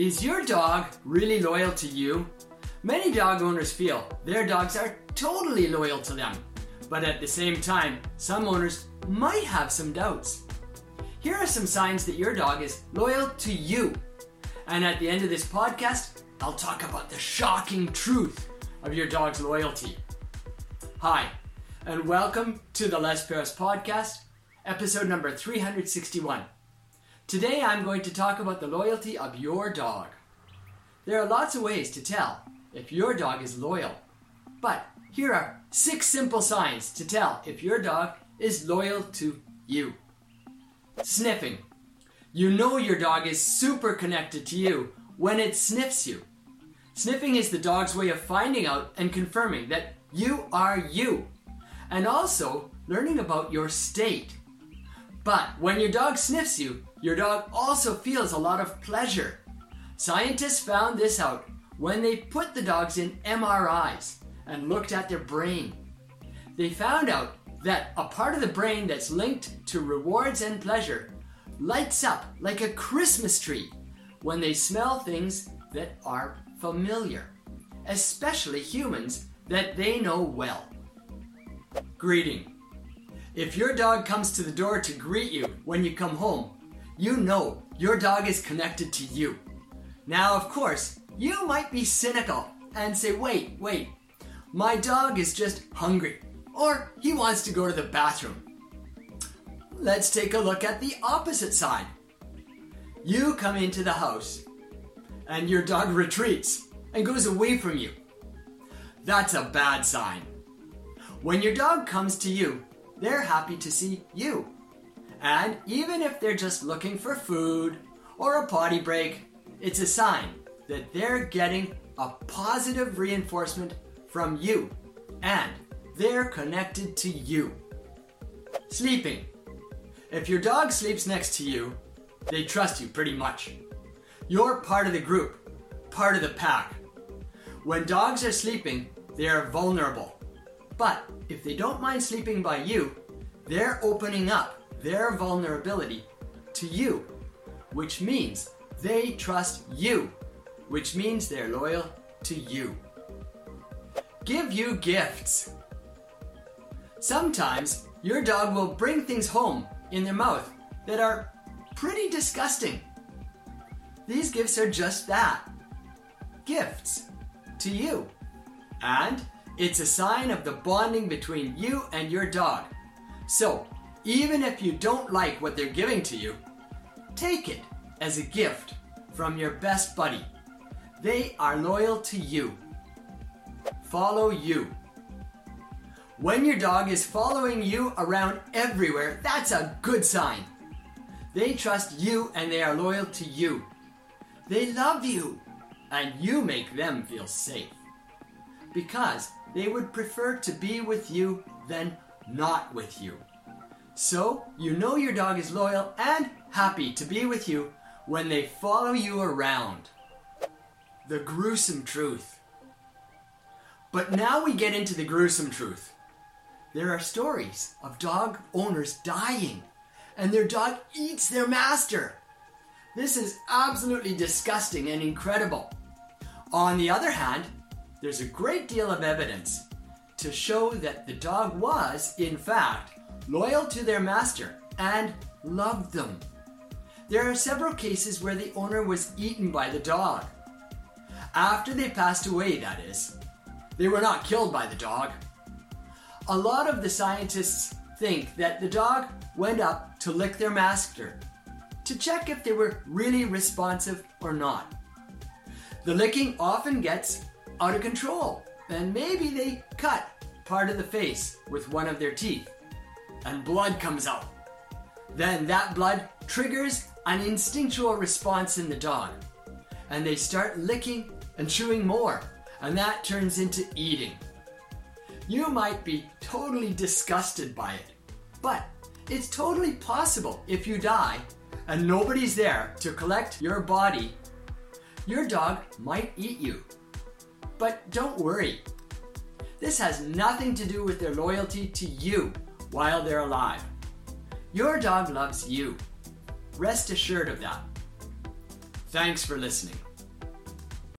Is your dog really loyal to you? Many dog owners feel their dogs are totally loyal to them, but at the same time, some owners might have some doubts. Here are some signs that your dog is loyal to you. And at the end of this podcast, I'll talk about the shocking truth of your dog's loyalty. Hi, and welcome to the Les Perras podcast, episode number 361. Today I'm going to talk about the loyalty of your dog. There are lots of ways to tell if your dog is loyal, but here are six simple signs to tell if your dog is loyal to you. Sniffing. You know your dog is super connected to you when it sniffs you. Sniffing is the dog's way of finding out and confirming that you are you, and also learning about your state. But when your dog sniffs you, your dog also feels a lot of pleasure. Scientists found this out when they put the dogs in MRIs and looked at their brain. They found out that a part of the brain that's linked to rewards and pleasure lights up like a Christmas tree when they smell things that are familiar, especially humans that they know well. Greeting. If your dog comes to the door to greet you when you come home, you know your dog is connected to you. Now, of course, you might be cynical and say, wait, wait, my dog is just hungry, or he wants to go to the bathroom. Let's take a look at the opposite side. You come into the house, and your dog retreats and goes away from you. That's a bad sign. When your dog comes to you, they're happy to see you. And even if they're just looking for food or a potty break, it's a sign that they're getting a positive reinforcement from you and they're connected to you. Sleeping. If your dog sleeps next to you, they trust you pretty much. You're part of the group, part of the pack. When dogs are sleeping, they are vulnerable. But if they don't mind sleeping by you, they're opening up their vulnerability to you, which means they trust you, which means they're loyal to you. Give you gifts. Sometimes your dog will bring things home in their mouth that are pretty disgusting. These gifts are just that gifts to you. And it's a sign of the bonding between you and your dog. So, even if you don't like what they're giving to you, take it as a gift from your best buddy. They are loyal to you. Follow you. When your dog is following you around everywhere, that's a good sign. They trust you and they are loyal to you. They love you and you make them feel safe. Because they would prefer to be with you than not with you. So, you know your dog is loyal and happy to be with you when they follow you around. The gruesome truth. But now we get into the gruesome truth. There are stories of dog owners dying, and their dog eats their master. This is absolutely disgusting and incredible. On the other hand, there's a great deal of evidence to show that the dog was, in fact, loyal to their master and loved them. There are several cases where the owner was eaten by the dog. After they passed away, that is. They were not killed by the dog. A lot of the scientists think that the dog went up to lick their master to check if they were really responsive or not. The licking often gets out of control, and maybe they cut part of the face with one of their teeth, and blood comes out. Then that blood triggers an instinctual response in the dog, and they start licking and chewing more, and that turns into eating. You might be totally disgusted by it, but it's totally possible if you die and nobody's there to collect your body, your dog might eat you. But don't worry. This has nothing to do with their loyalty to you while they're alive. Your dog loves you. Rest assured of that. Thanks for listening.